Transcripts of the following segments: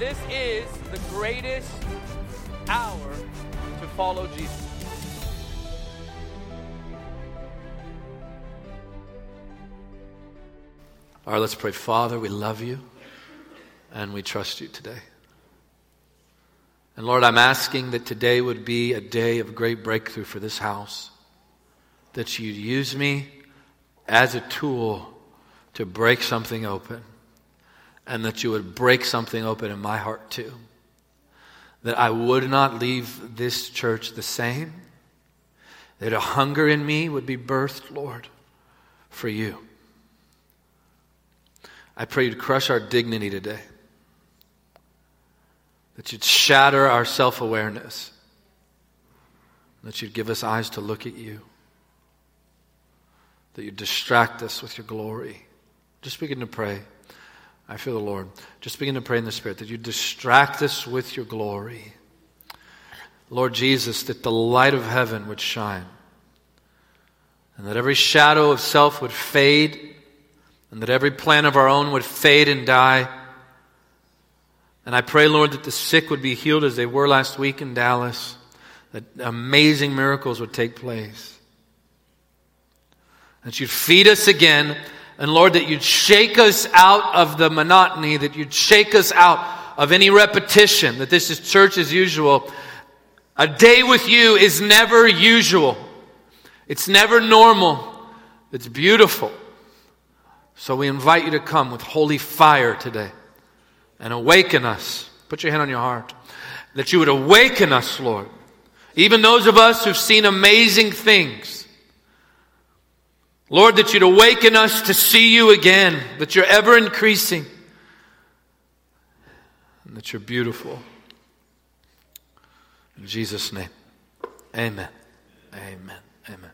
this is the greatest hour to follow Jesus. All right, let's pray. Father, we love you and we trust you today. And Lord, I'm asking that today would be a day of great breakthrough for this house. That you'd use me as a tool to break something open. And that you would break something open in my heart too. That I would not leave this church the same. That a hunger in me would be birthed, Lord, for you. I pray you'd crush our dignity today. That you'd shatter our self awareness. That you'd give us eyes to look at you. That you'd distract us with your glory. Just begin to pray. I feel the Lord. Just begin to pray in the Spirit that you distract us with your glory. Lord Jesus, that the light of heaven would shine and that every shadow of self would fade and that every plan of our own would fade and die. And I pray, Lord, that the sick would be healed as they were last week in Dallas, that amazing miracles would take place. That you'd feed us again, and Lord, that you'd shake us out of the monotony, that you'd shake us out of any repetition, that this is church as usual. A day with you is never usual, it's never normal, it's beautiful. So we invite you to come with holy fire today and awaken us. Put your hand on your heart. That you would awaken us, Lord. Even those of us who've seen amazing things. Lord, that you'd awaken us to see you again, that you're ever increasing, and that you're beautiful. In Jesus' name, amen. Amen. Amen.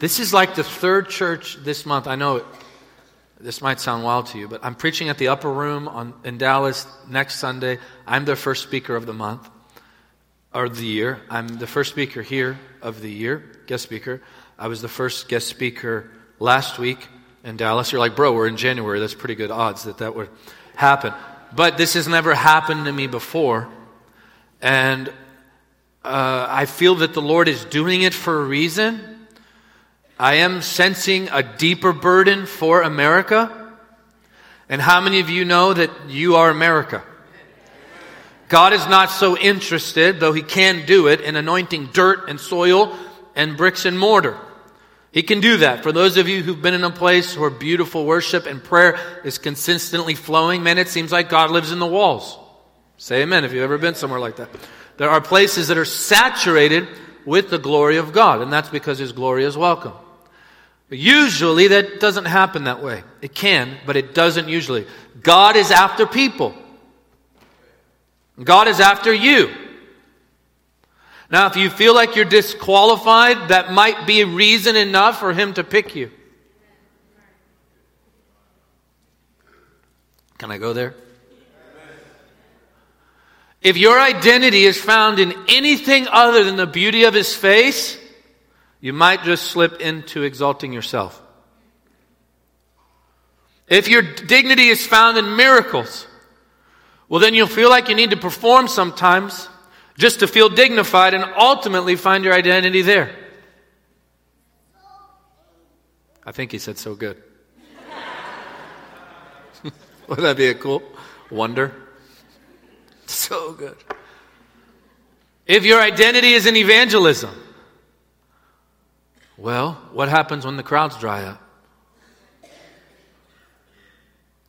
This is like the third church this month. I know this might sound wild to you, but I'm preaching at the Upper Room on, in Dallas next Sunday. I'm the first speaker of the month, or the year. I'm the first speaker here of the year, guest speaker. I was the first guest speaker last week in Dallas. You're like, bro, we're in January. That's pretty good odds that that would happen. But this has never happened to me before. And uh, I feel that the Lord is doing it for a reason. I am sensing a deeper burden for America. And how many of you know that you are America? God is not so interested, though He can do it, in anointing dirt and soil and bricks and mortar. He can do that. For those of you who've been in a place where beautiful worship and prayer is consistently flowing, man, it seems like God lives in the walls. Say amen if you've ever been somewhere like that. There are places that are saturated with the glory of God, and that's because His glory is welcome. Usually that doesn't happen that way. It can, but it doesn't usually. God is after people. God is after you. Now, if you feel like you're disqualified, that might be reason enough for Him to pick you. Can I go there? If your identity is found in anything other than the beauty of His face, you might just slip into exalting yourself. If your dignity is found in miracles, well, then you'll feel like you need to perform sometimes just to feel dignified and ultimately find your identity there. I think he said so good. Would that be a cool wonder? So good. If your identity is in evangelism, well, what happens when the crowds dry up?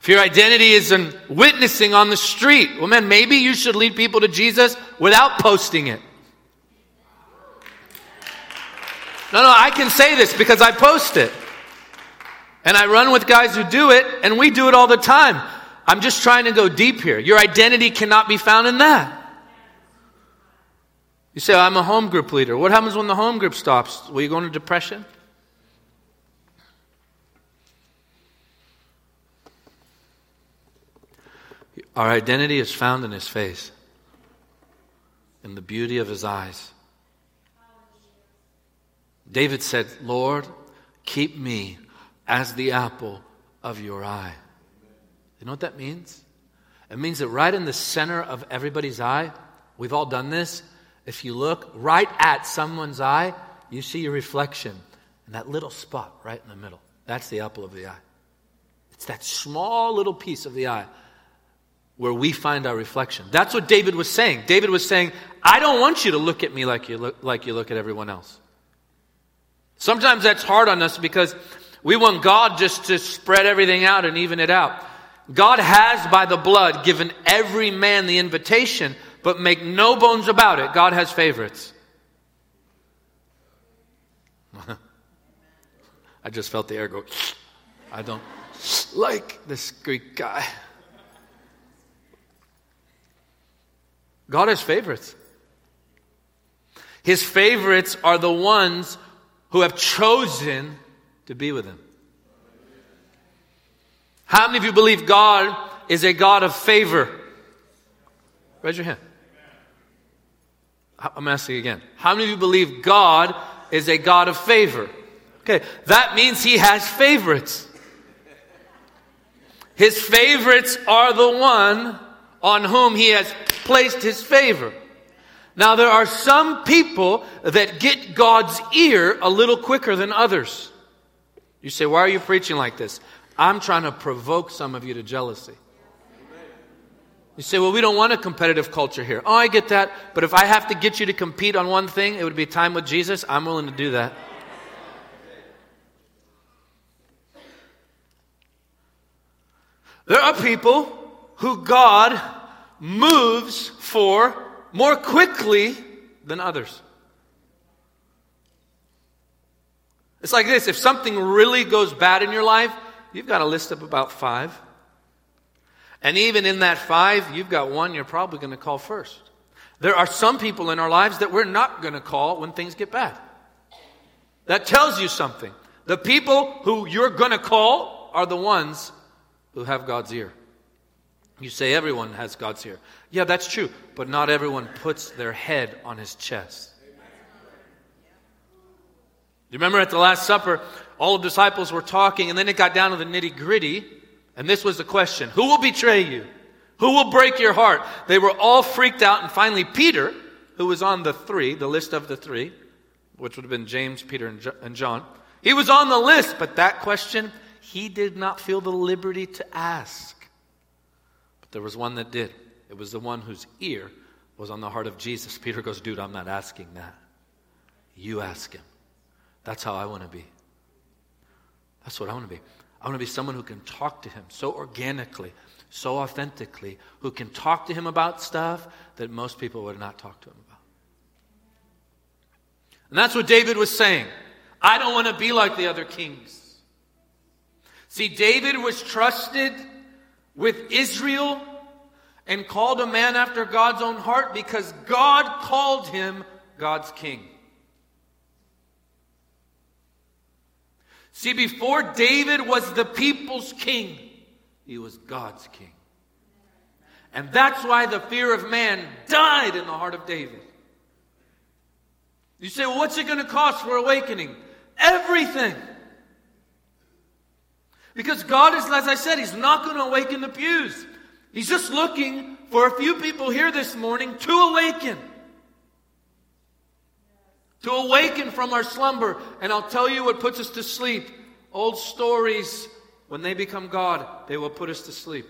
If your identity is in witnessing on the street, well, man, maybe you should lead people to Jesus without posting it. No, no, I can say this because I post it. And I run with guys who do it, and we do it all the time. I'm just trying to go deep here. Your identity cannot be found in that. You say, oh, I'm a home group leader. What happens when the home group stops? Will you go into depression? Our identity is found in his face, in the beauty of his eyes. David said, Lord, keep me as the apple of your eye. You know what that means? It means that right in the center of everybody's eye, we've all done this. If you look right at someone's eye, you see your reflection. And that little spot right in the middle, that's the apple of the eye. It's that small little piece of the eye where we find our reflection. That's what David was saying. David was saying, I don't want you to look at me like you look, like you look at everyone else. Sometimes that's hard on us because we want God just to spread everything out and even it out. God has, by the blood, given every man the invitation, but make no bones about it, God has favorites. I just felt the air go, I don't like this Greek guy. God has favorites. His favorites are the ones who have chosen to be with Him. How many of you believe God is a God of favor? Raise your hand. I'm asking again. How many of you believe God is a God of favor? Okay, that means He has favorites. His favorites are the one on whom He has placed His favor. Now, there are some people that get God's ear a little quicker than others. You say, Why are you preaching like this? I'm trying to provoke some of you to jealousy. You say, Well, we don't want a competitive culture here. Oh, I get that. But if I have to get you to compete on one thing, it would be time with Jesus. I'm willing to do that. There are people who God moves for more quickly than others. It's like this if something really goes bad in your life, you've got a list of about five. And even in that five, you've got one you're probably going to call first. There are some people in our lives that we're not going to call when things get bad. That tells you something. The people who you're going to call are the ones who have God's ear. You say everyone has God's ear. Yeah, that's true, but not everyone puts their head on his chest. You remember at the Last Supper, all the disciples were talking, and then it got down to the nitty gritty, and this was the question Who will betray you? Who will break your heart? They were all freaked out, and finally, Peter, who was on the three, the list of the three, which would have been James, Peter, and John, he was on the list, but that question he did not feel the liberty to ask. There was one that did. It was the one whose ear was on the heart of Jesus. Peter goes, Dude, I'm not asking that. You ask him. That's how I want to be. That's what I want to be. I want to be someone who can talk to him so organically, so authentically, who can talk to him about stuff that most people would not talk to him about. And that's what David was saying. I don't want to be like the other kings. See, David was trusted with Israel and called a man after God's own heart because God called him God's king. See, before David was the people's king, he was God's king. And that's why the fear of man died in the heart of David. You say, well, what's it going to cost for awakening? Everything. Because God is, as I said, He's not going to awaken the pews. He's just looking for a few people here this morning to awaken. To awaken from our slumber. And I'll tell you what puts us to sleep. Old stories, when they become God, they will put us to sleep.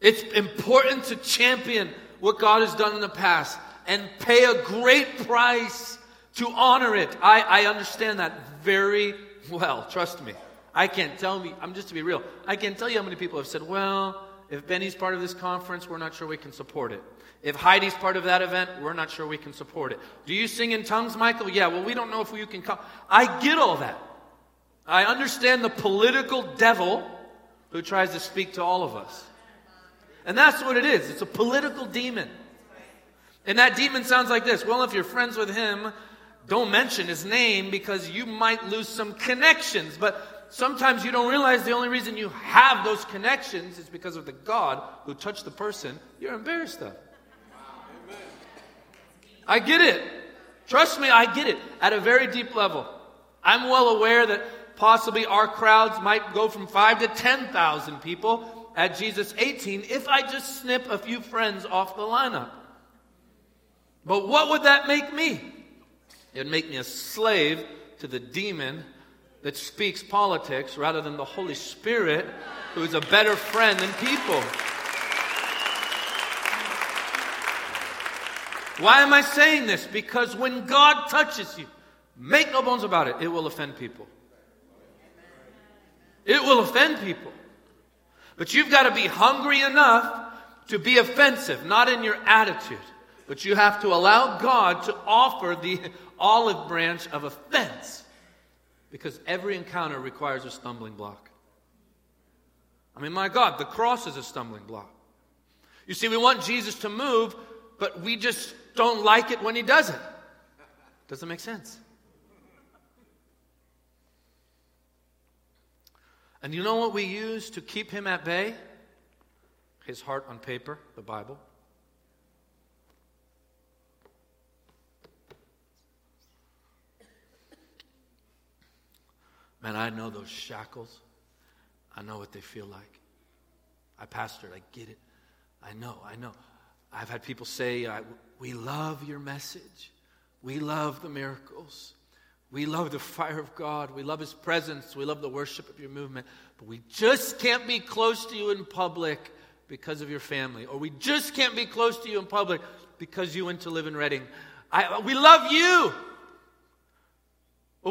It's important to champion what God has done in the past and pay a great price to honor it. I, I understand that very well, trust me. I can't tell me, I'm just to be real, I can't tell you how many people have said, well, if Benny's part of this conference, we're not sure we can support it. If Heidi's part of that event, we're not sure we can support it. Do you sing in tongues, Michael? Yeah, well, we don't know if you can come. I get all that. I understand the political devil who tries to speak to all of us. And that's what it is it's a political demon. And that demon sounds like this Well, if you're friends with him, don't mention his name because you might lose some connections. But sometimes you don't realize the only reason you have those connections is because of the God who touched the person you're embarrassed of. I get it. Trust me, I get it at a very deep level. I'm well aware that possibly our crowds might go from five to 10,000 people at Jesus 18 if I just snip a few friends off the lineup. But what would that make me? It would make me a slave to the demon that speaks politics rather than the Holy Spirit, who is a better friend than people. Why am I saying this? Because when God touches you, make no bones about it, it will offend people. It will offend people. But you've got to be hungry enough to be offensive, not in your attitude, but you have to allow God to offer the olive branch of offense because every encounter requires a stumbling block. I mean, my God, the cross is a stumbling block. You see, we want Jesus to move, but we just don't like it when he does it. Doesn't make sense. And you know what we use to keep him at bay? His heart on paper, the Bible. Man, I know those shackles. I know what they feel like. I pastored, I get it. I know, I know. I've had people say, We love your message. We love the miracles. We love the fire of God. We love His presence. We love the worship of your movement. But we just can't be close to you in public because of your family. Or we just can't be close to you in public because you went to live in Redding. I, we love you.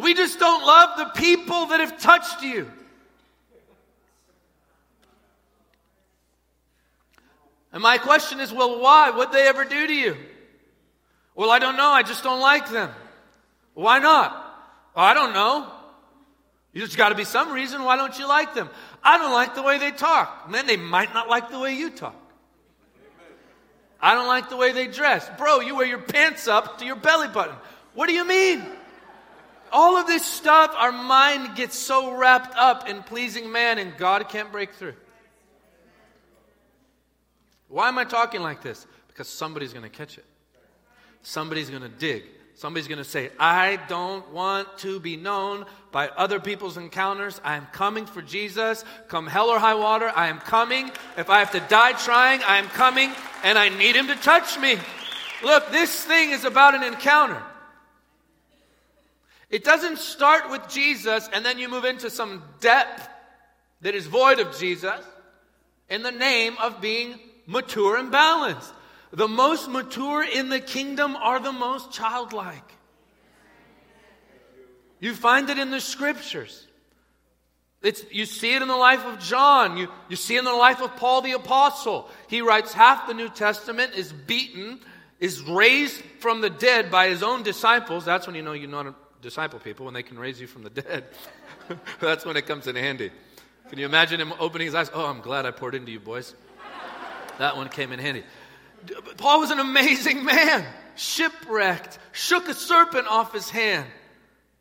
We just don't love the people that have touched you. And my question is well, why? What'd they ever do to you? Well, I don't know. I just don't like them. Why not? Well, I don't know. There's got to be some reason. Why don't you like them? I don't like the way they talk. Man, they might not like the way you talk. I don't like the way they dress. Bro, you wear your pants up to your belly button. What do you mean? All of this stuff, our mind gets so wrapped up in pleasing man, and God can't break through. Why am I talking like this? Because somebody's going to catch it. Somebody's going to dig. Somebody's going to say, I don't want to be known by other people's encounters. I am coming for Jesus. Come hell or high water, I am coming. If I have to die trying, I am coming, and I need him to touch me. Look, this thing is about an encounter. It doesn't start with Jesus and then you move into some depth that is void of Jesus in the name of being mature and balanced. The most mature in the kingdom are the most childlike. You find it in the scriptures. It's, you see it in the life of John. You, you see it in the life of Paul the Apostle. He writes half the New Testament, is beaten, is raised from the dead by his own disciples. That's when you know you know disciple people when they can raise you from the dead. That's when it comes in handy. Can you imagine him opening his eyes? Oh, I'm glad I poured into you, boys. That one came in handy. Paul was an amazing man, shipwrecked, shook a serpent off his hand,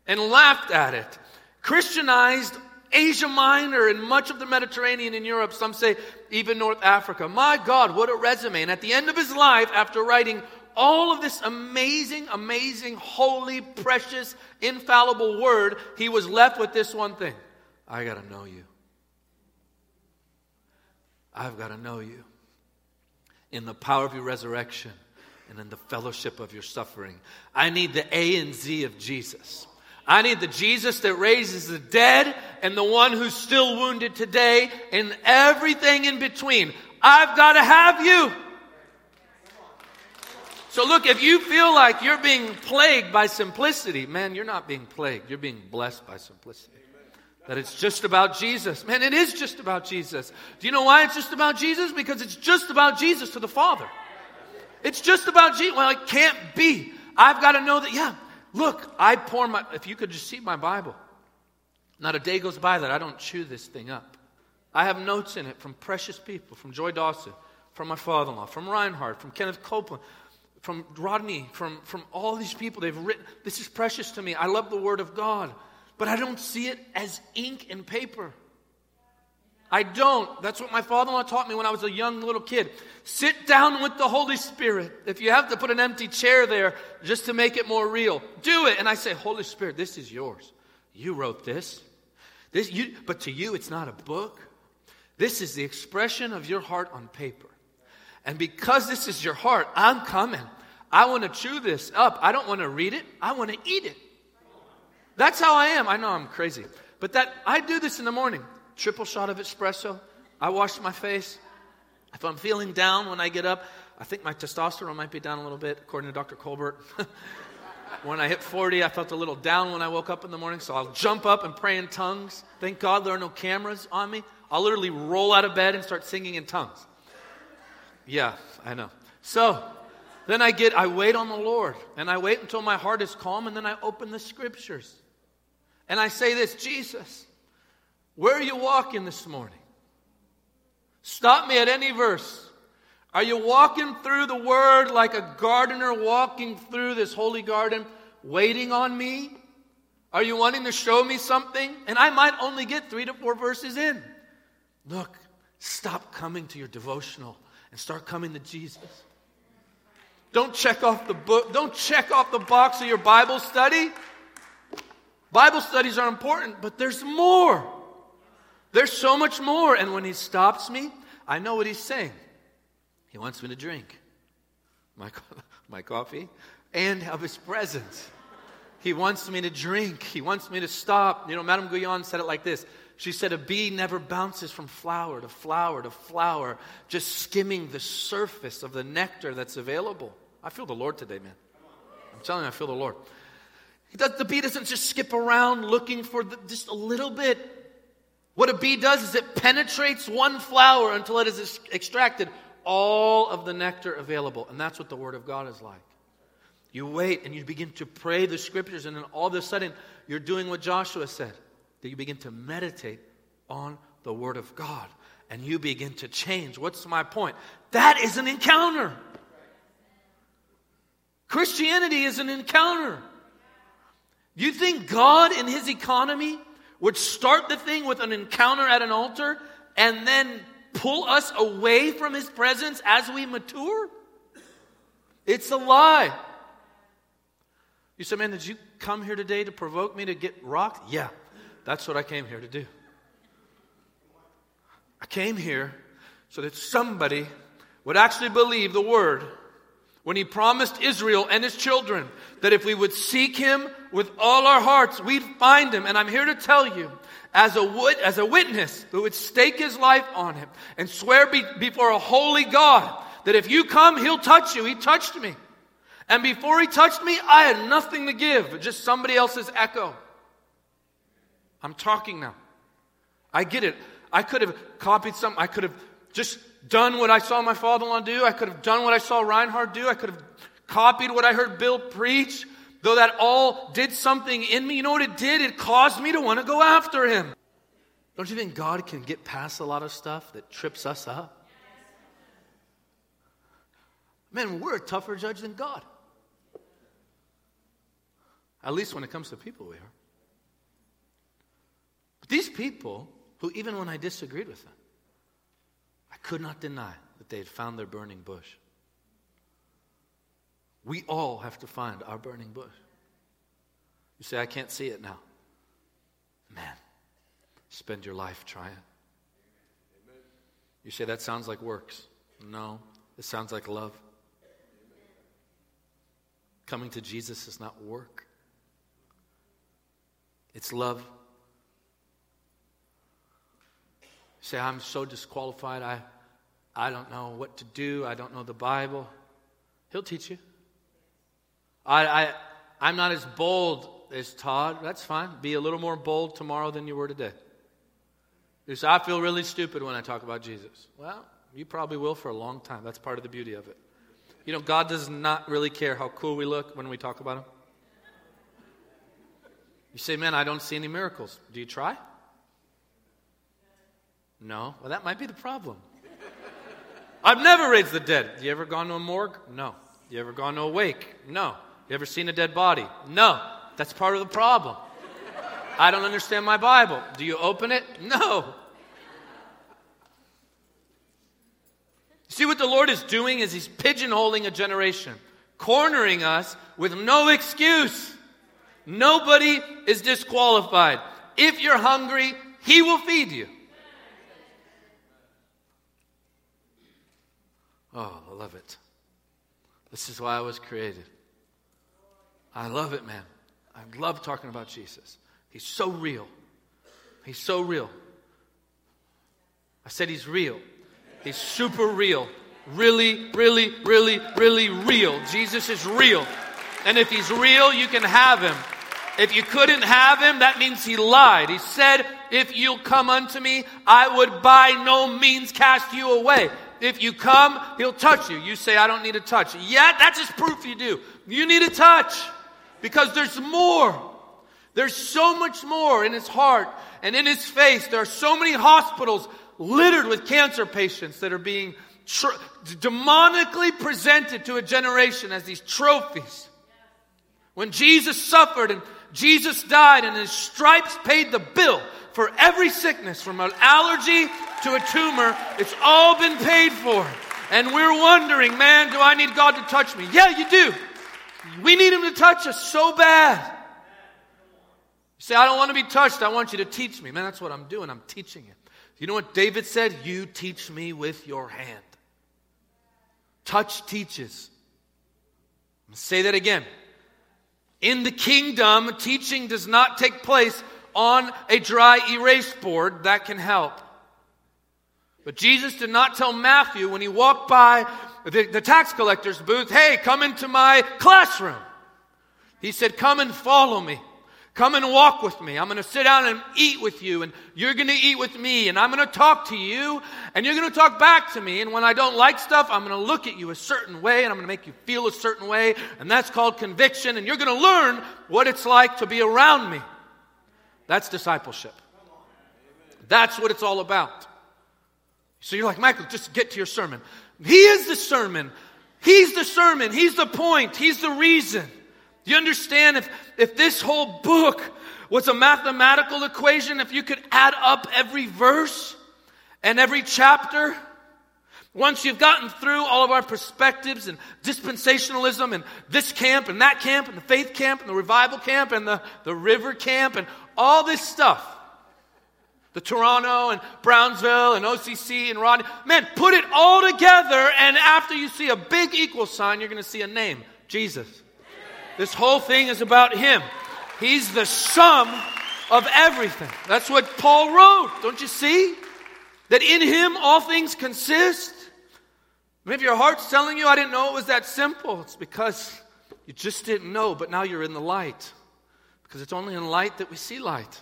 and laughed at it. Christianized Asia Minor and much of the Mediterranean in Europe, some say even North Africa. My God, what a resume. And at the end of his life, after writing all of this amazing, amazing, holy, precious, infallible word, he was left with this one thing I got to know you. I've got to know you. In the power of your resurrection and in the fellowship of your suffering. I need the A and Z of Jesus. I need the Jesus that raises the dead and the one who's still wounded today and everything in between. I've got to have you. So, look, if you feel like you're being plagued by simplicity, man, you're not being plagued. You're being blessed by simplicity. That it's just about Jesus. Man, it is just about Jesus. Do you know why it's just about Jesus? Because it's just about Jesus to the Father. It's just about Jesus. Well, it can't be. I've got to know that, yeah, look, I pour my, if you could just see my Bible, not a day goes by that I don't chew this thing up. I have notes in it from precious people, from Joy Dawson, from my father in law, from Reinhard, from Kenneth Copeland, from Rodney, from, from all these people. They've written, this is precious to me. I love the Word of God, but I don't see it as ink and paper. I don't. That's what my father in law taught me when I was a young little kid. Sit down with the Holy Spirit. If you have to put an empty chair there just to make it more real, do it. And I say, Holy Spirit, this is yours. You wrote this. This you but to you it's not a book. This is the expression of your heart on paper. And because this is your heart, I'm coming. I want to chew this up. I don't want to read it. I want to eat it. That's how I am. I know I'm crazy. But that I do this in the morning. Triple shot of espresso. I wash my face. If I'm feeling down when I get up, I think my testosterone might be down a little bit, according to Dr. Colbert. when I hit 40, I felt a little down when I woke up in the morning, so I'll jump up and pray in tongues. Thank God there are no cameras on me. I'll literally roll out of bed and start singing in tongues. Yeah, I know. So then I get, I wait on the Lord, and I wait until my heart is calm, and then I open the scriptures. And I say this Jesus, where are you walking this morning? Stop me at any verse. Are you walking through the word like a gardener walking through this holy garden, waiting on me? Are you wanting to show me something? And I might only get three to four verses in. Look, stop coming to your devotional and start coming to Jesus. Don't check off the book, don't check off the box of your Bible study. Bible studies are important, but there's more. There's so much more. And when he stops me, I know what he's saying. He wants me to drink my, my coffee and of his presence. He wants me to drink. He wants me to stop. You know, Madame Guyon said it like this. She said, A bee never bounces from flower to flower to flower, just skimming the surface of the nectar that's available. I feel the Lord today, man. I'm telling you, I feel the Lord. The bee doesn't just skip around looking for the, just a little bit. What a bee does is it penetrates one flower until it is extracted all of the nectar available. And that's what the Word of God is like. You wait and you begin to pray the scriptures, and then all of a sudden, you're doing what Joshua said that you begin to meditate on the Word of God and you begin to change. What's my point? That is an encounter. Christianity is an encounter. You think God in His economy would start the thing with an encounter at an altar and then pull us away from his presence as we mature? It's a lie. You said, man, did you come here today to provoke me to get rocked? Yeah, that's what I came here to do. I came here so that somebody would actually believe the word when he promised Israel and his children that if we would seek him with all our hearts, we'd find him. And I'm here to tell you as a, as a witness who would stake his life on him and swear be, before a holy God that if you come, he'll touch you. He touched me. And before he touched me, I had nothing to give, just somebody else's echo. I'm talking now. I get it. I could have copied some, I could have just done what I saw my father in law do. I could have done what I saw Reinhard do. I could have copied what I heard Bill preach. Though that all did something in me, you know what it did? It caused me to want to go after him. Don't you think God can get past a lot of stuff that trips us up? Man, we're a tougher judge than God. At least when it comes to people, we are. These people, who even when I disagreed with them, I could not deny that they had found their burning bush. We all have to find our burning bush. You say, I can't see it now. Man, spend your life trying. You say, that sounds like works. No, it sounds like love. Coming to Jesus is not work, it's love. You say, I'm so disqualified. I, I don't know what to do. I don't know the Bible. He'll teach you. I, I, I'm not as bold as Todd. That's fine. Be a little more bold tomorrow than you were today. You say, I feel really stupid when I talk about Jesus. Well, you probably will for a long time. That's part of the beauty of it. You know, God does not really care how cool we look when we talk about Him. You say, man, I don't see any miracles. Do you try? No. Well, that might be the problem. I've never raised the dead. You ever gone to a morgue? No. You ever gone to a wake? No. You ever seen a dead body? No. That's part of the problem. I don't understand my Bible. Do you open it? No. See what the Lord is doing is He's pigeonholing a generation, cornering us with no excuse. Nobody is disqualified. If you're hungry, He will feed you. Oh, I love it. This is why I was created. I love it, man. I love talking about Jesus. He's so real. He's so real. I said he's real. He's super real. Really, really, really, really real. Jesus is real. And if he's real, you can have him. If you couldn't have him, that means he lied. He said, If you'll come unto me, I would by no means cast you away. If you come, he'll touch you. You say, I don't need a touch. Yeah, that's just proof you do. You need a touch because there's more. There's so much more in his heart and in his face. There are so many hospitals littered with cancer patients that are being tr- demonically presented to a generation as these trophies. When Jesus suffered and Jesus died and his stripes paid the bill for every sickness from an allergy to a tumor. It's all been paid for. And we're wondering, man, do I need God to touch me? Yeah, you do. We need him to touch us so bad. You say, I don't want to be touched. I want you to teach me. Man, that's what I'm doing. I'm teaching you. You know what David said? You teach me with your hand. Touch teaches. say that again. In the kingdom, teaching does not take place on a dry erase board. That can help. But Jesus did not tell Matthew when he walked by the, the, tax collector's booth, hey, come into my classroom. He said, come and follow me. Come and walk with me. I'm going to sit down and eat with you, and you're going to eat with me, and I'm going to talk to you, and you're going to talk back to me. And when I don't like stuff, I'm going to look at you a certain way, and I'm going to make you feel a certain way, and that's called conviction, and you're going to learn what it's like to be around me. That's discipleship. That's what it's all about. So you're like, Michael, just get to your sermon. He is the sermon. He's the sermon. He's the point. He's the reason. Do you understand if, if this whole book was a mathematical equation, if you could add up every verse and every chapter, once you've gotten through all of our perspectives and dispensationalism and this camp and that camp and the faith camp and the revival camp and the, the river camp and all this stuff, the Toronto and Brownsville and OCC and Rodney, man, put it all together and after you see a big equal sign, you're going to see a name Jesus. This whole thing is about Him. He's the sum of everything. That's what Paul wrote. Don't you see? That in Him all things consist. Maybe your heart's telling you, I didn't know it was that simple. It's because you just didn't know, but now you're in the light. Because it's only in light that we see light.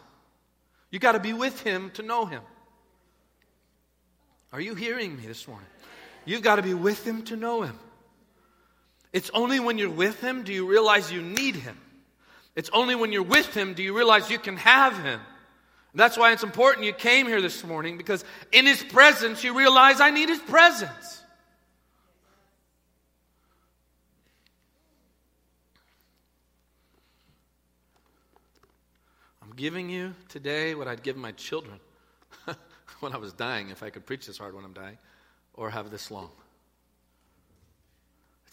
You got to be with Him to know Him. Are you hearing me this morning? You've got to be with Him to know Him. It's only when you're with Him do you realize you need Him. It's only when you're with Him do you realize you can have Him. That's why it's important you came here this morning because in His presence you realize I need His presence. I'm giving you today what I'd give my children when I was dying, if I could preach this hard when I'm dying, or have this long.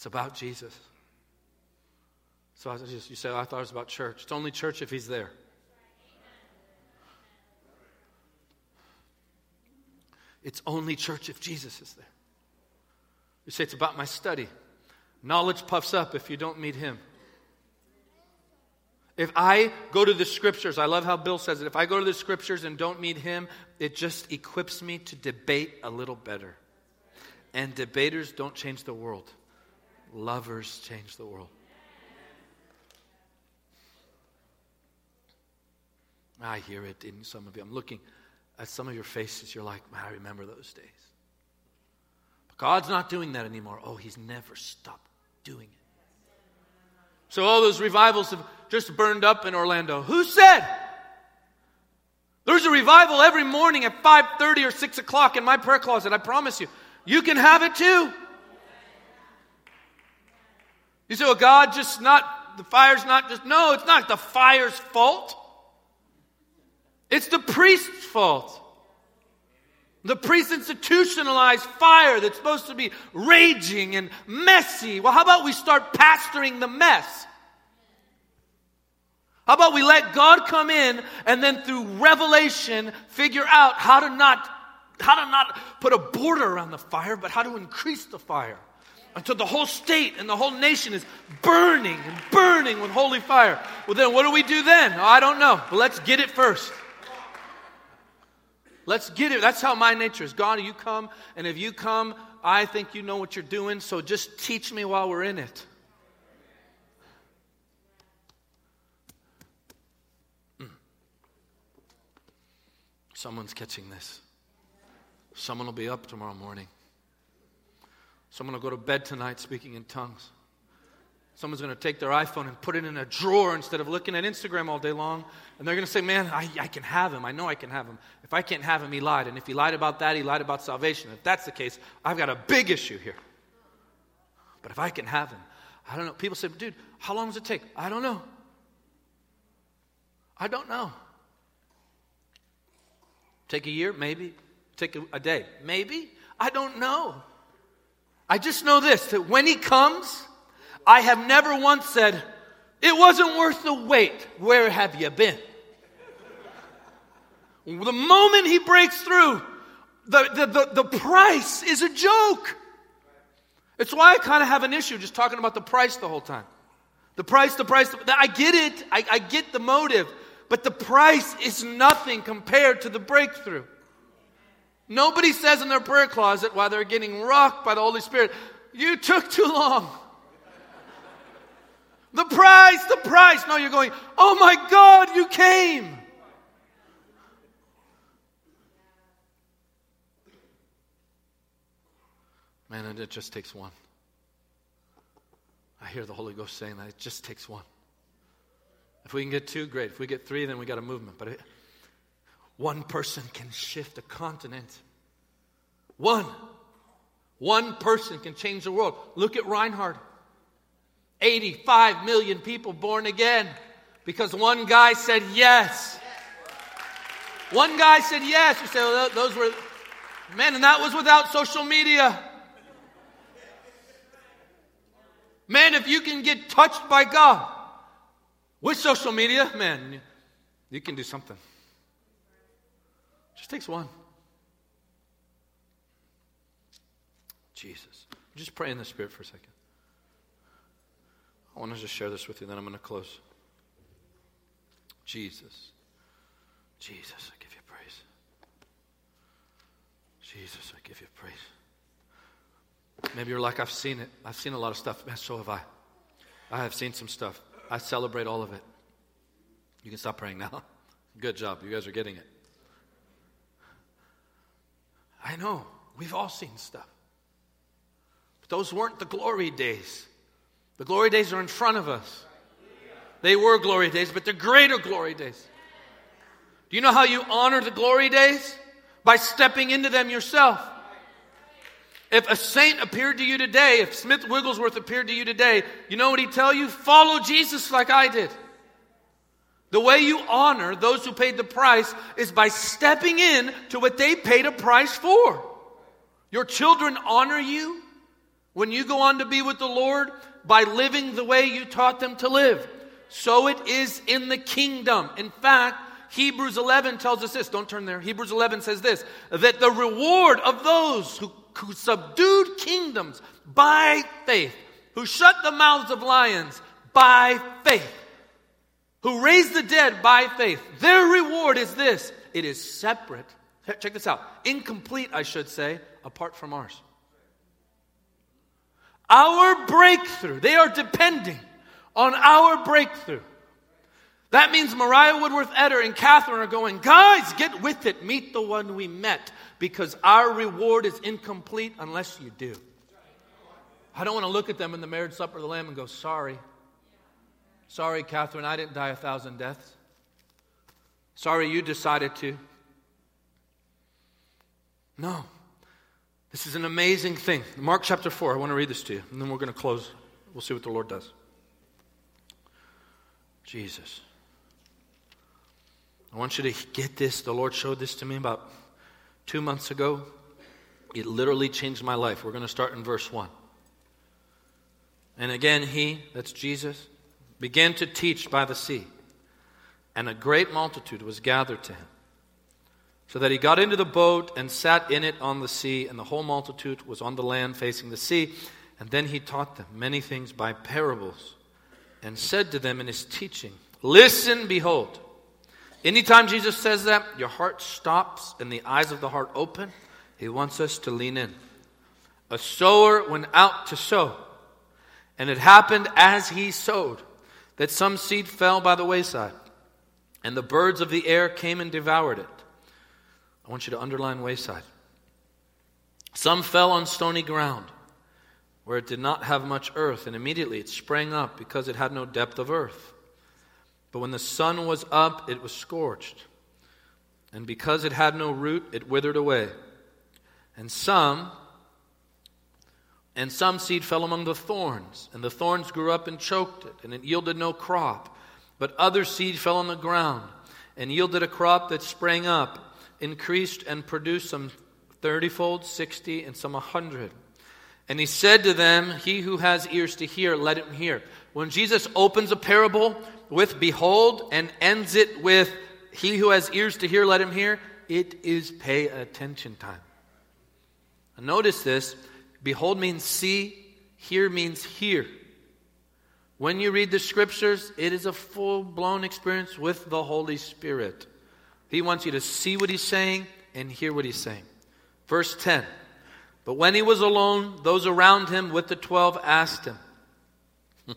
It's about Jesus. So I just, you say, I thought it was about church. It's only church if he's there. It's only church if Jesus is there. You say, it's about my study. Knowledge puffs up if you don't meet him. If I go to the scriptures, I love how Bill says it. If I go to the scriptures and don't meet him, it just equips me to debate a little better. And debaters don't change the world. Lovers change the world. I hear it in some of you. I'm looking at some of your faces. You're like, I remember those days. But God's not doing that anymore. Oh, He's never stopped doing it. So all those revivals have just burned up in Orlando. Who said? There's a revival every morning at 5:30 or 6 o'clock in my prayer closet. I promise you. You can have it too. You say, well, God just not, the fire's not just, no, it's not the fire's fault. It's the priest's fault. The priest institutionalized fire that's supposed to be raging and messy. Well, how about we start pastoring the mess? How about we let God come in and then through revelation figure out how to not how to not put a border around the fire, but how to increase the fire until the whole state and the whole nation is burning and burning with holy fire. Well, then what do we do then? Oh, I don't know. But let's get it first. Let's get it. That's how my nature is. God, you come, and if you come, I think you know what you're doing, so just teach me while we're in it. Mm. Someone's catching this. Someone will be up tomorrow morning. Someone will go to bed tonight speaking in tongues. Someone's going to take their iPhone and put it in a drawer instead of looking at Instagram all day long. And they're going to say, Man, I, I, can have him. I know I can have him. If I can't have him, he lied. And if he lied about that, he lied about salvation. If that's the case, I've got a big issue here. But if I can have him, I don't know. People say, Dude, how long does it take? I don't know. I don't know. Take a year? Maybe. Take a, a day? Maybe. I don't know. I just know this that when he comes, I have never once said, It wasn't worth the wait. Where have you been? The moment he breaks through, the, the, the, the price is a joke. It's why I kind of have an issue just talking about the price the whole time. The price, the price, the, I get it. I, I get the motive. But the price is nothing compared to the breakthrough. Nobody says in their prayer closet while they're getting rocked by the Holy Spirit, You took too long. The price, the price. No, you're going, Oh my God, you came. Man, and it just takes one. I hear the Holy Ghost saying that it just takes one. If we can get two, great. If we get three, then we got a movement. But it, one person can shift a continent. One. One person can change the world. Look at Reinhard. 85 million people born again because one guy said yes. One guy said yes. You say, well, those were, man, and that was without social media. Man, if you can get touched by God with social media, man, you can do something. Just takes one. Jesus. Just pray in the Spirit for a second. I want to just share this with you, then I'm going to close. Jesus. Jesus, I give you praise. Jesus, I give you praise. Maybe you're like, I've seen it. I've seen a lot of stuff. Man, so have I. I have seen some stuff. I celebrate all of it. You can stop praying now. Good job. You guys are getting it. I know. We've all seen stuff. But those weren't the glory days. The glory days are in front of us. They were glory days, but they're greater glory days. Do you know how you honor the glory days? By stepping into them yourself. If a saint appeared to you today, if Smith Wigglesworth appeared to you today, you know what he'd tell you? Follow Jesus like I did. The way you honor those who paid the price is by stepping in to what they paid a price for. Your children honor you when you go on to be with the Lord by living the way you taught them to live. So it is in the kingdom. In fact, Hebrews 11 tells us this. Don't turn there. Hebrews 11 says this that the reward of those who, who subdued kingdoms by faith, who shut the mouths of lions by faith, who raised the dead by faith. Their reward is this it is separate. Check this out incomplete, I should say, apart from ours. Our breakthrough, they are depending on our breakthrough. That means Maria Woodworth Etter and Kathryn are going, guys, get with it. Meet the one we met because our reward is incomplete unless you do. I don't want to look at them in the marriage supper of the Lamb and go, sorry. Sorry, Kathryn, I didn't die a thousand deaths. Sorry, you decided to. No. This is an amazing thing. Mark chapter 4, I want to read this to you, and then we're going to close. We'll see what the Lord does. Jesus. I want you to get this. The Lord showed this to me about two months ago. It literally changed my life. We're going to start in verse 1. And again, He, that's Jesus, began to teach by the sea, and a great multitude was gathered to him. So that he got into the boat and sat in it on the sea, and the whole multitude was on the land facing the sea. And then he taught them many things by parables, and said to them in his teaching, Listen, behold. Anytime Jesus says that, your heart stops and the eyes of the heart open. He wants us to lean in. A sower went out to sow, and it happened as he sowed that some seed fell by the wayside, and the birds of the air came and devoured it. I want you to underline wayside. Some fell on stony ground, where it did not have much earth, and immediately it sprang up because it had no depth of earth. But when the sun was up, it was scorched, and because it had no root, it withered away. And some and some seed fell among the thorns, and the thorns grew up and choked it, and it yielded no crop. But other seed fell on the ground, and yielded a crop that sprang up, increased, and produced some thirtyfold, sixty, and some a hundred. And he said to them, He who has ears to hear, let him hear. When Jesus opens a parable with behold and ends it with he who has ears to hear, let him hear, it is pay attention time. notice this Behold means see, hear means hear. When you read the scriptures, it is a full blown experience with the Holy Spirit. He wants you to see what he's saying and hear what he's saying. Verse 10 But when he was alone, those around him with the twelve asked him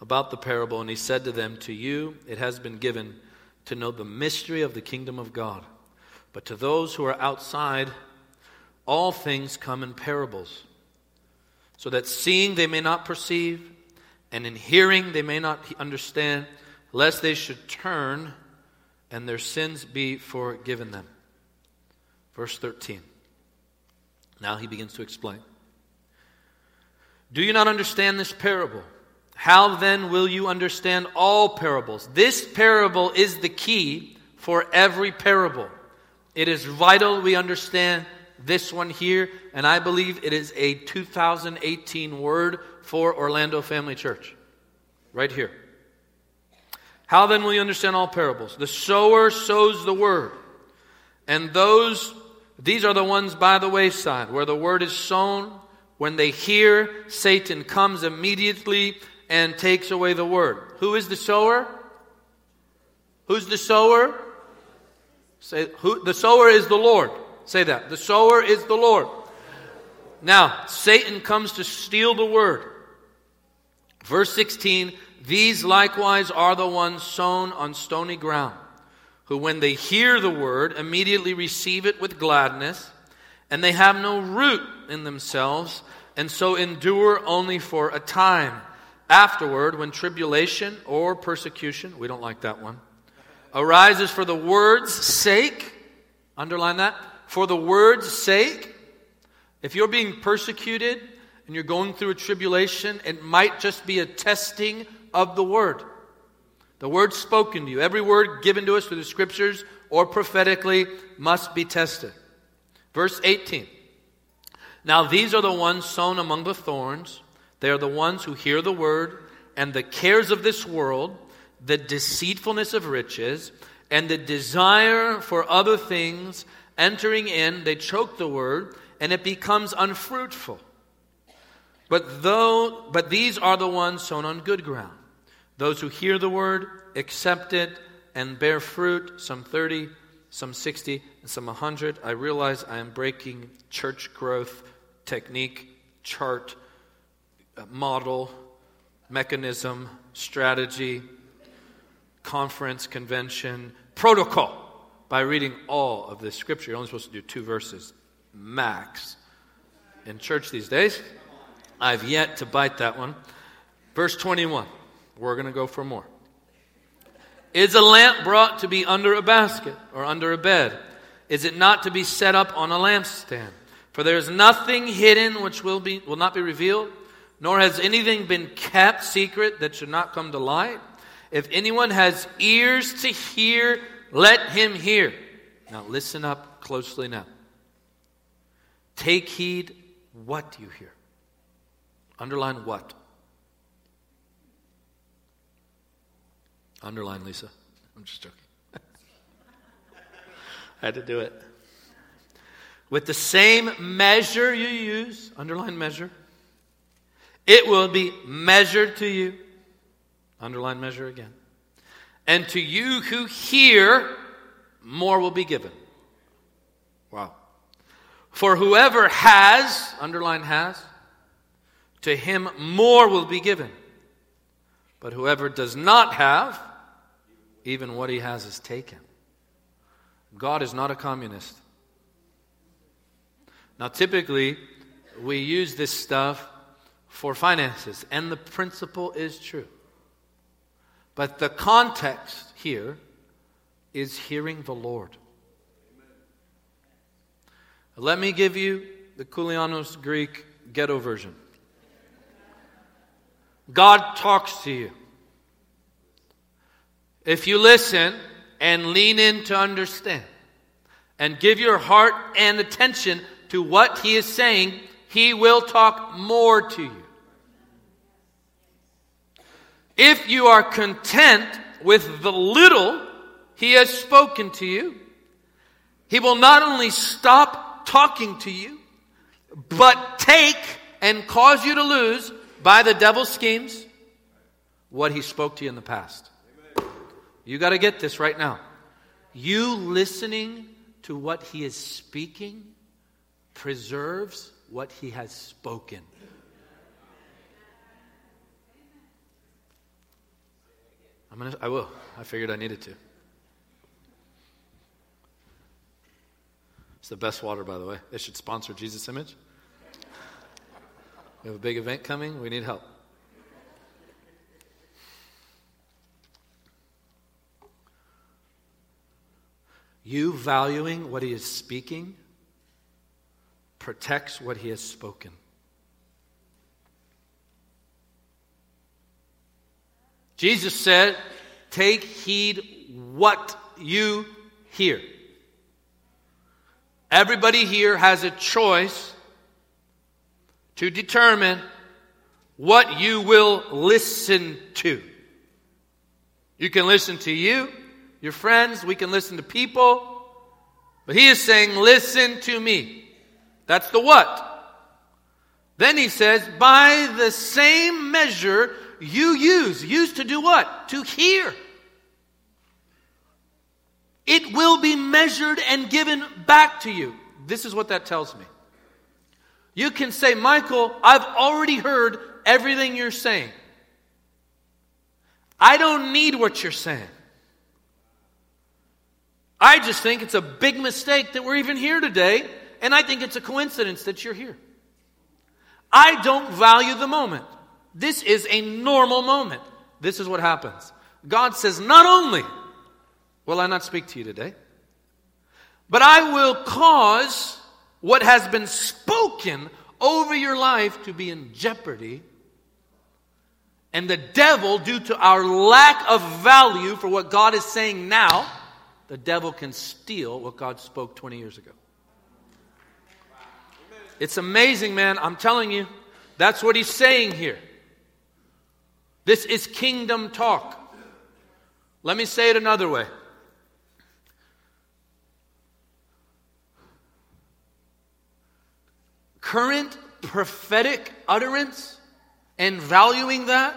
about the parable, and he said to them, To you it has been given to know the mystery of the kingdom of God, but to those who are outside, all things come in parables, so that seeing they may not perceive, and in hearing they may not understand, lest they should turn and their sins be forgiven them. Verse 13. Now he begins to explain. Do you not understand this parable? How then will you understand all parables? This parable is the key for every parable. It is vital we understand this one here, and I believe it is a 2018 word for Orlando Family Church. Right here. How then will you understand all parables? The sower sows the word. And those, these are the ones by the wayside, where the word is sown. When they hear, Satan comes immediately and takes away the word. Who is the sower? Who's the sower? Say, who, the sower is the Lord. Say that. The sower is the Lord. Now, Satan comes to steal the word. Verse 16 These likewise are the ones sown on stony ground, who, when they hear the word, immediately receive it with gladness, and they have no root in themselves, and so endure only for a time. Afterward, when tribulation or persecution, we don't like that one, arises for the word's sake, underline that, for the word's sake, if you're being persecuted and you're going through a tribulation, it might just be a testing of the word. The word spoken to you, every word given to us through the scriptures or prophetically must be tested. Verse 18. Now these are the ones sown among the thorns. They are the ones who hear the word, and the cares of this world, the deceitfulness of riches, and the desire for other things entering in, they choke the word, and it becomes unfruitful. But though but these are the ones sown on good ground. Those who hear the word, accept it, and bear fruit, some 30, some 60, and some 100. I realize I am breaking church growth technique, chart, uh, model, mechanism, strategy, conference, convention, protocol by reading all of this scripture. You're only supposed to do two verses, max. In church these days, I've yet to bite that one. Verse 21. We're going to go for more. Is a lamp brought to be under a basket or under a bed? Is it not to be set up on a lampstand? For there is nothing hidden which will, be, will not be revealed, nor has anything been kept secret that should not come to light. If anyone has ears to hear, let him hear. Now, listen up closely now. Take heed what you hear. Underline what? Underline, Lisa. I'm just joking. I had to do it. With the same measure you use, underline measure, it will be measured to you. Underline measure again. And to you who hear, more will be given. Wow. For whoever has, underline has, to him more will be given. But whoever does not have, even what he has is taken. God is not a communist. Now, typically, we use this stuff for finances, and the principle is true. But the context here is hearing the Lord. Let me give you the Koulianos Greek ghetto version. God talks to you. If you listen and lean in to understand and give your heart and attention to what He is saying, He will talk more to you. If you are content with the little He has spoken to you, He will not only stop talking to you, but take and cause you to lose by the devil's schemes what He spoke to you in the past. You got to get this right now. You listening to what He is speaking preserves what He has spoken. I'm gonna, I will. I figured I needed to. It's the best water, by the way. They should sponsor Jesus Image. We have a big event coming. We need help. You valuing what he is speaking protects what he has spoken. Jesus said, Take heed what you hear. Everybody here has a choice to determine what you will listen to. You can listen to you, your friends, we can listen to people, but he is saying, Listen to me. That's the what. Then he says, By the same measure you use. Use to do what? To hear. It will be measured and given back to you. This is what that tells me. You can say, Michael, I've already heard everything you're saying. I don't need what you're saying. I just think it's a big mistake that we're even here today, and I think it's a coincidence that you're here. I don't value the moment. This is a normal moment. This is what happens. God says, Not only will I not speak to you today, but I will cause what has been spoken over your life to be in jeopardy. And the devil, due to our lack of value for what God is saying now, the devil can steal what God spoke 20 years ago. It's amazing, man. I'm telling you. That's what he's saying here. This is kingdom talk. Let me say it another way. Current prophetic utterance and valuing that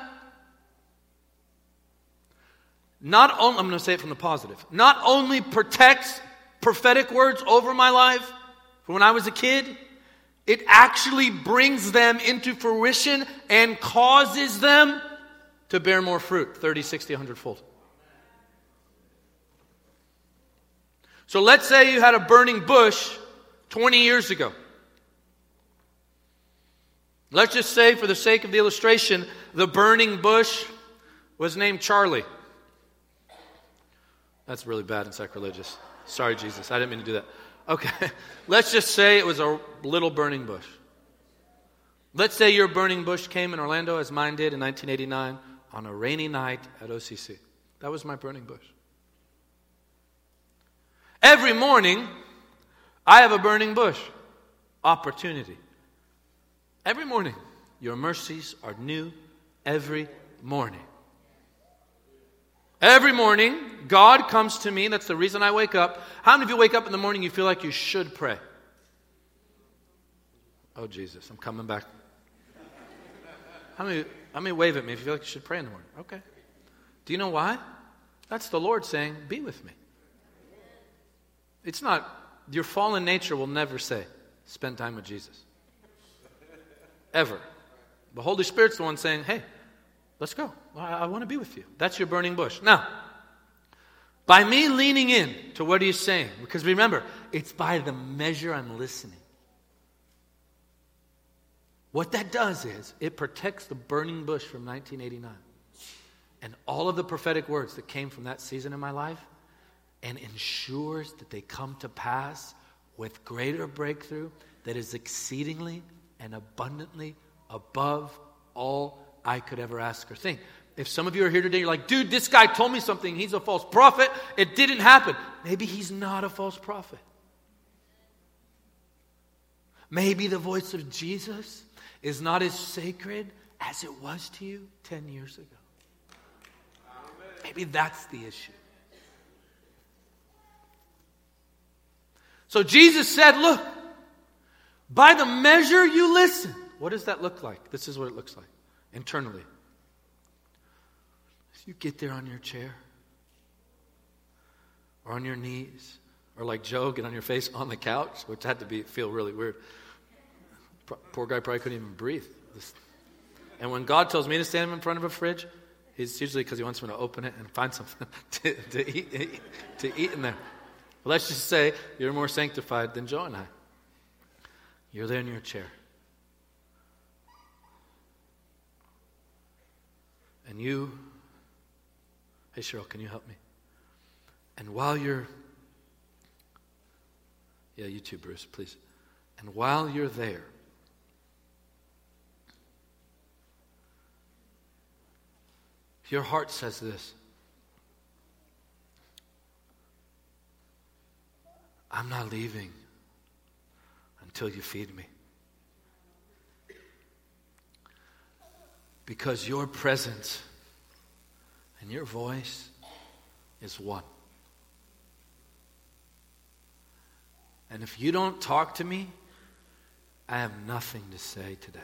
not only, I'm going to say it from the positive, not only protects prophetic words over my life from when I was a kid, it actually brings them into fruition and causes them to bear more fruit 30, 60, 100 fold. So let's say you had a burning bush 20 years ago. Let's just say, for the sake of the illustration, the burning bush was named Charlie. That's really bad and sacrilegious. Sorry, Jesus. I didn't mean to do that. Okay. Let's just say it was a little burning bush. Let's say your burning bush came in Orlando, as mine did in 1989, on a rainy night at OCC. That was my burning bush. Every morning, I have a burning bush opportunity. Every morning, your mercies are new every morning. Every morning, God comes to me. That's the reason I wake up. How many of you wake up in the morning you feel like you should pray? Oh, Jesus, I'm coming back. How many, how many wave at me if you feel like you should pray in the morning? Okay. Do you know why? That's the Lord saying, Be with me. It's not, your fallen nature will never say, Spend time with Jesus. Ever. The Holy Spirit's the one saying, Hey, let's go. I, I want to be with you. That's your burning bush. Now, by me leaning in to what he's saying, because remember, it's by the measure I'm listening. What that does is it protects the burning bush from 1989 and all of the prophetic words that came from that season in my life and ensures that they come to pass with greater breakthrough that is exceedingly and abundantly above all I could ever ask or think. If some of you are here today, you're like, dude, this guy told me something. He's a false prophet. It didn't happen. Maybe he's not a false prophet. Maybe the voice of Jesus is not as sacred as it was to you 10 years ago. Maybe that's the issue. So Jesus said, Look, by the measure you listen, what does that look like? This is what it looks like internally. you get there on your chair or on your knees, or like Joe, get on your face on the couch, which had to be feel really weird. Poor guy probably couldn't even breathe. And when God tells me to stand in front of a fridge, it's usually because he wants me to open it and find something to, to, eat, to eat in there. Let's just say you're more sanctified than Joe and I. You're there in your chair. And you, hey Cheryl, can you help me? And while you're, yeah, you too, Bruce, please. And while you're there, Your heart says this I'm not leaving until you feed me. Because your presence and your voice is one. And if you don't talk to me, I have nothing to say today.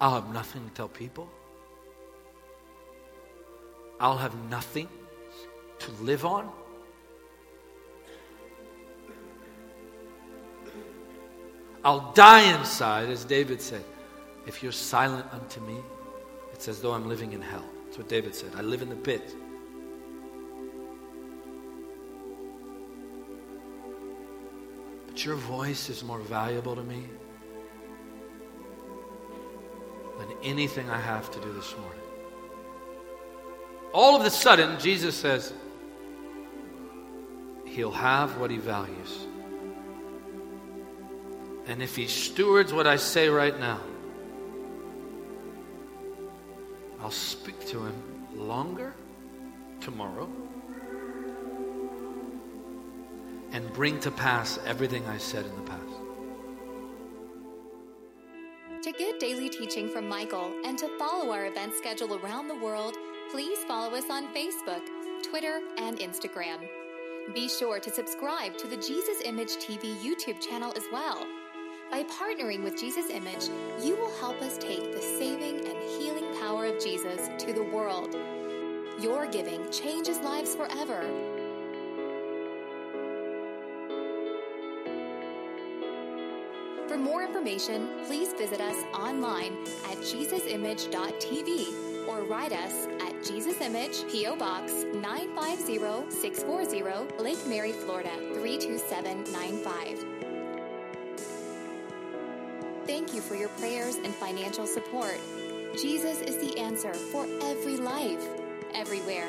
I'll have nothing to tell people. I'll have nothing to live on. I'll die inside, as David said. If you're silent unto me, it's as though I'm living in hell. That's what David said. I live in the pit. But your voice is more valuable to me than anything I have to do this morning all of a sudden, Jesus says, He'll have what he values. And if he stewards what I say right now, I'll speak to him longer tomorrow and bring to pass everything I said in the past. To get daily teaching from Michael and to follow our event schedule around the world, please follow us on Facebook, Twitter, and Instagram. Be sure to subscribe to the Jesus Image TV YouTube channel as well. By partnering with Jesus Image, you will help us take the saving and healing power of Jesus to the world. Your giving changes lives forever. For more information, please visit us online at jesusimage.tv or write us at Jesus Image, P.O. Box 950640, Lake Mary, Florida 32795. Thank you for your prayers and financial support. Jesus is the answer for every life, everywhere.